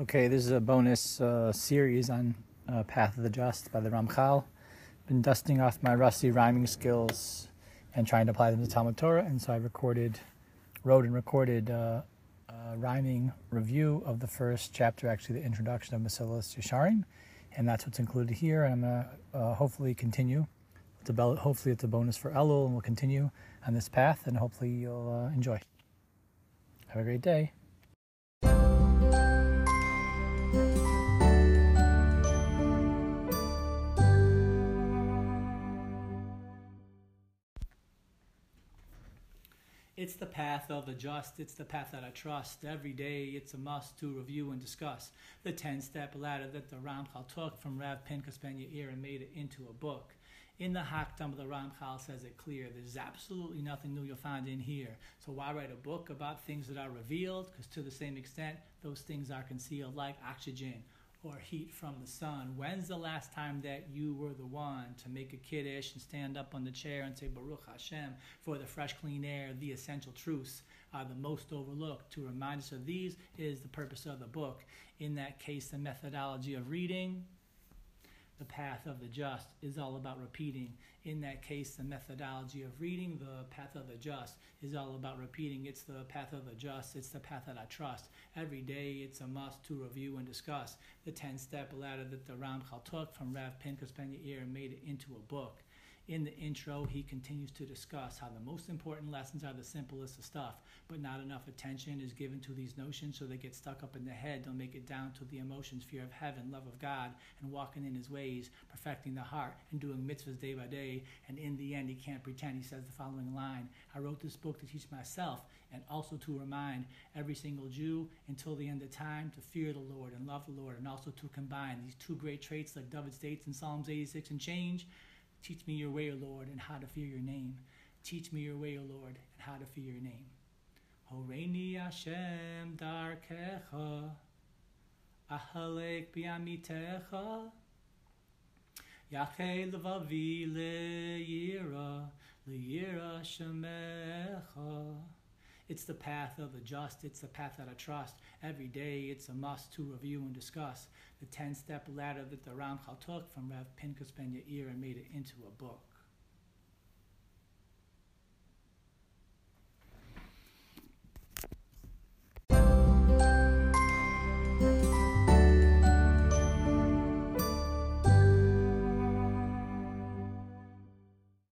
Okay, this is a bonus uh, series on uh, Path of the Just by the Ramchal. Been dusting off my rusty rhyming skills and trying to apply them to Talmud Torah, and so I recorded, wrote and recorded uh, a rhyming review of the first chapter, actually the introduction of Mesilas Yesharim, and that's what's included here. And I'm to uh, hopefully continue. It's a, hopefully it's a bonus for Elul, and we'll continue on this path, and hopefully you'll uh, enjoy. Have a great day. It's the path of the just, it's the path that I trust. Every day it's a must to review and discuss. The 10 step ladder that the Ramchal took from Rav Pinchas Ben Yair and made it into a book. In the Hakdamah, of the Ramchal says it clear. There's absolutely nothing new you'll find in here. So why write a book about things that are revealed? Because to the same extent, those things are concealed like oxygen or heat from the sun. When's the last time that you were the one to make a kiddush and stand up on the chair and say Baruch Hashem for the fresh, clean air, the essential truths are the most overlooked? To remind us of these is the purpose of the book. In that case, the methodology of reading, the path of the just is all about repeating. In that case, the methodology of reading, the path of the just is all about repeating. It's the path of the just, it's the path that I trust. Every day, it's a must to review and discuss the 10 step ladder that the Ramchal took from Rav Pinchas Ben Yair and made it into a book. In the intro, he continues to discuss how the most important lessons are the simplest of stuff, but not enough attention is given to these notions, so they get stuck up in the head. Don't make it down to the emotions, fear of heaven, love of God, and walking in his ways, perfecting the heart, and doing mitzvahs day by day. And in the end, he can't pretend. He says the following line I wrote this book to teach myself and also to remind every single Jew until the end of time to fear the Lord and love the Lord, and also to combine these two great traits like David states in Psalms 86 and change Teach me your way, O Lord, and how to fear your name. Teach me your way, O Lord, and how to fear your name. Horeini Hashem darkecha, ahalek biamitecha, yachei levavi leyira, leyira shemecha. It's the path of the just. It's the path that I trust. Every day it's a must to review and discuss the 10 step ladder that the Ramchal took from Rav Pinchas Ben Yair and made it into a book.